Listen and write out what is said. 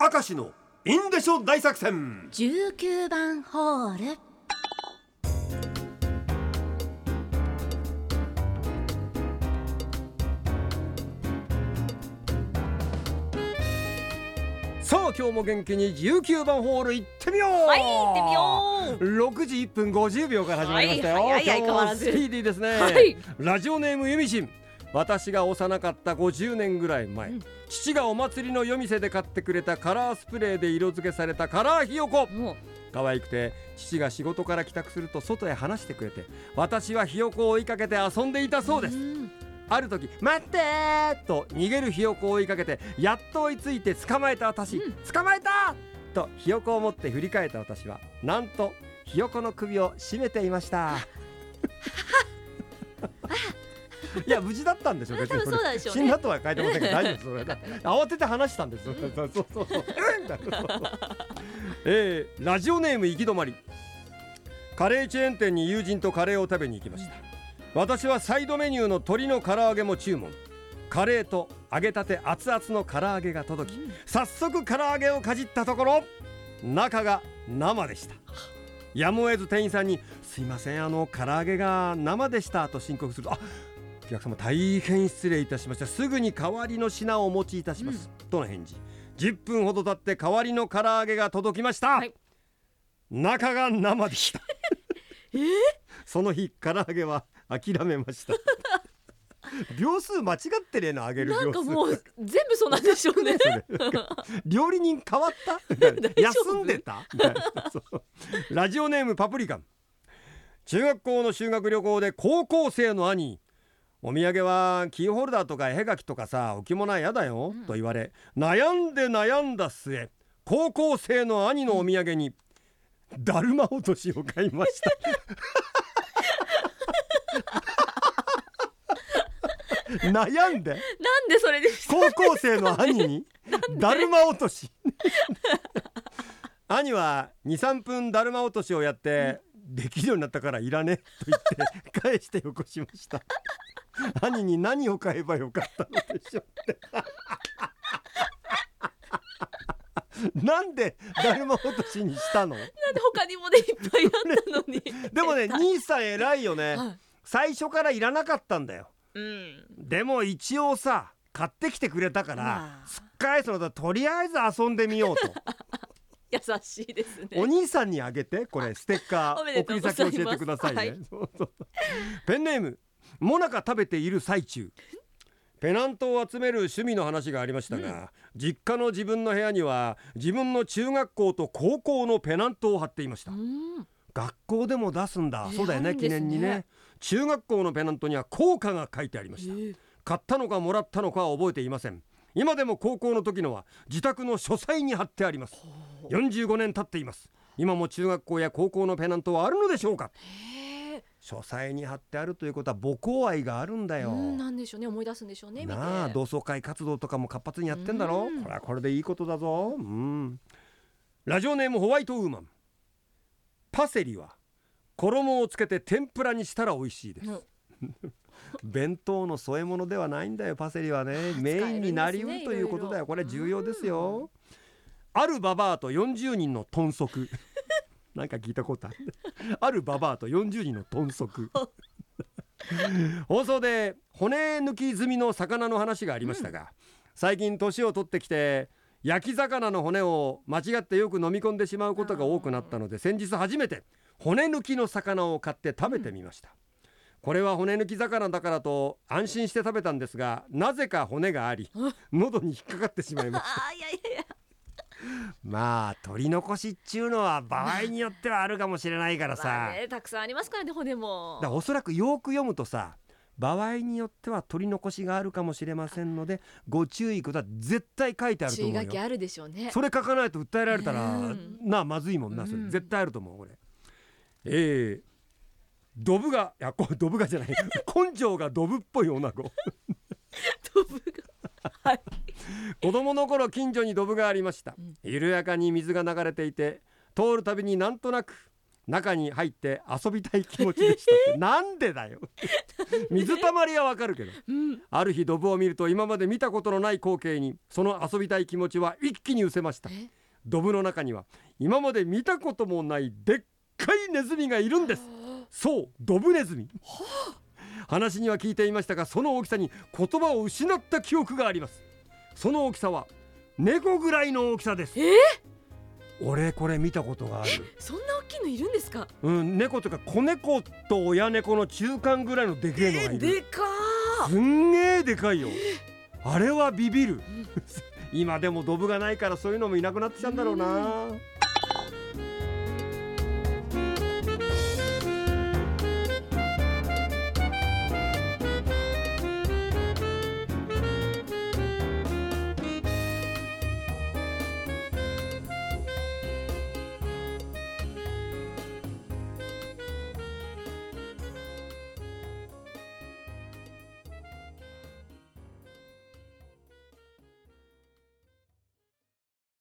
明石のインデショ大作戦。19番ホール。さあ今日も元気に19番ホール行ってみよう。はい行ってみよう。6時1分50秒から始まりましたよ、はい早い相変わらず。今日もスピーディーですね、はい。ラジオネームゆみしん私が幼かった50年ぐらい前、うん。父がお祭りの夜店で買ってくれたカラースプレーで色付けされたカラーひよこ。も可愛くて父が仕事から帰宅すると外へ話してくれて私はひよこを追いかけて遊んでいたそうです。ん。ある時「待って!」と逃げるひよこを追いかけてやっと追いついて捕まえた私、うん。捕まえたとひよこを持って振り返った私はなんとひよこの首を絞めていましたいや無事だったんでしょ別に多分そうなんでしょうね。死んだとは書いてませんけど 大丈夫です。それ慌てて話したんですそうそうそうそう。うんだえーラジオネーム行き止まり。カレーチェーン店に友人とカレーを食べに行きました、私はサイドメニューの鶏の唐揚げも注文。カレーと揚げたて熱々の唐揚げが届き早速唐揚げをかじったところ中が生でした。やむを得ず店員さんに「すいませんあの唐揚げが生でした」と申告すると「あお客様大変失礼いたしました。すぐに代わりの品をお持ちいたします」との返事。10分ほど経って代わりの唐揚げが届きました、はい。中が生でした。その日唐揚げは諦めました。秒数間違ってるのあげる秒数なんかもう全部そうなんでしょうね。料理人変わった？休んでた？ラジオネームパプリカ中学校の修学旅行で高校生の兄お土産はキーホルダーとか絵描きとかさ置物は嫌だよ、うん。と言われ悩んで悩んだ末高校生の兄のお土産に、だるま落としを買いました。悩んで？なんでそれで高校生の兄にだるま落とし。兄は23分だるま落としをやって、できるようになったからいらねと言って返してよこしました。兄に何を買えばよかったのでしょうって。なんでだるま落としにしたの？なんで他にもねいっぱいあったのに。でもね兄さん偉いよね、はい。最初からいらなかったんだよ。うん。でも一応さ買ってきてくれたから、まあ。すっかりそのだとりあえず遊んでみようと優しいですね。お兄さんにあげてこれステッカー 送り先教えてくださいね、はい。そうそうペンネームもなか食べている最中。ペナントを集める趣味の話がありましたが、実家の自分の部屋には自分の中学校と高校のペナントを貼っていました、うん。学校でも出すんだ、えーそうだよねね。念にね。中学校のペナントには校歌が書いてありました、買ったのかもらったのかは覚えていません今でも高校の時のは自宅の書斎に貼ってあります。45年経っています。今も中学校や高校のペナントはあるのでしょうか。書斎に貼ってあるということは母校愛があるんだよ、うんなんでしょうね思い出すんでしょうねなあ同窓会活動とかも活発にやってんだろ。うん。これはこれでいいことだぞ。うん。ラジオネームホワイトウーマン。パセリは衣をつけて天ぷらにしたら美味しいです。うん弁当の添え物ではないんだよパセリはね。メインになりうるということだよ。これ重要ですよ。あるババアと40人の豚足。なんか聞いたことある。あるババアと40人の豚足。放送で骨抜き済みの魚の話がありましたが、最近年を取ってきて焼き魚の骨を間違ってよく飲み込んでしまうことが多くなったので先日初めて骨抜きの魚を買って食べてみました、これは骨抜き魚だからと安心して食べたんですがなぜか骨があり喉に引っかかってしまいました いやいやいや。まあ取り残しっちゅうのは場合によってはあるかもしれないからさ、まあねたくさんありますからね骨も。だおそらくよく読むとさ場合によっては取り残しがあるかもしれませんのでご注意ください。絶対書いてあると注意思うよ。書きあるでしょうね。それ書かないと訴えられたら、うん。なあまずいもんなそれ、うん。絶対あると思うこれ。えー、ドブがいやこドブがじゃない。根性がドブっぽい女子。ドブが。はい。子供の頃近所にドブがありました、うん。緩やかに水が流れていて通るたびになんとなく中に入って遊びたい気持ちでした。っ てなんでだよ。水たまりはわかるけど。うん。ある日ドブを見ると今まで見たことのない光景にその遊びたい気持ちは一気に失せました。え？ドブの中には今まで見たこともないでっかいネズミがいるんですそうドブネズミ。話には聞いていましたがその大きさに言葉を失った記憶があります。その大きさは猫ぐらいの大きさです。え？俺これ見たことがある。そんな大きいのいるんですか？うん猫とか子猫と親猫の中間ぐらいのでけえのがいる。でかー。すんげえでかいよ。あれはビビる。今でもドブがないからそういうのもいなくなってきたんだろうな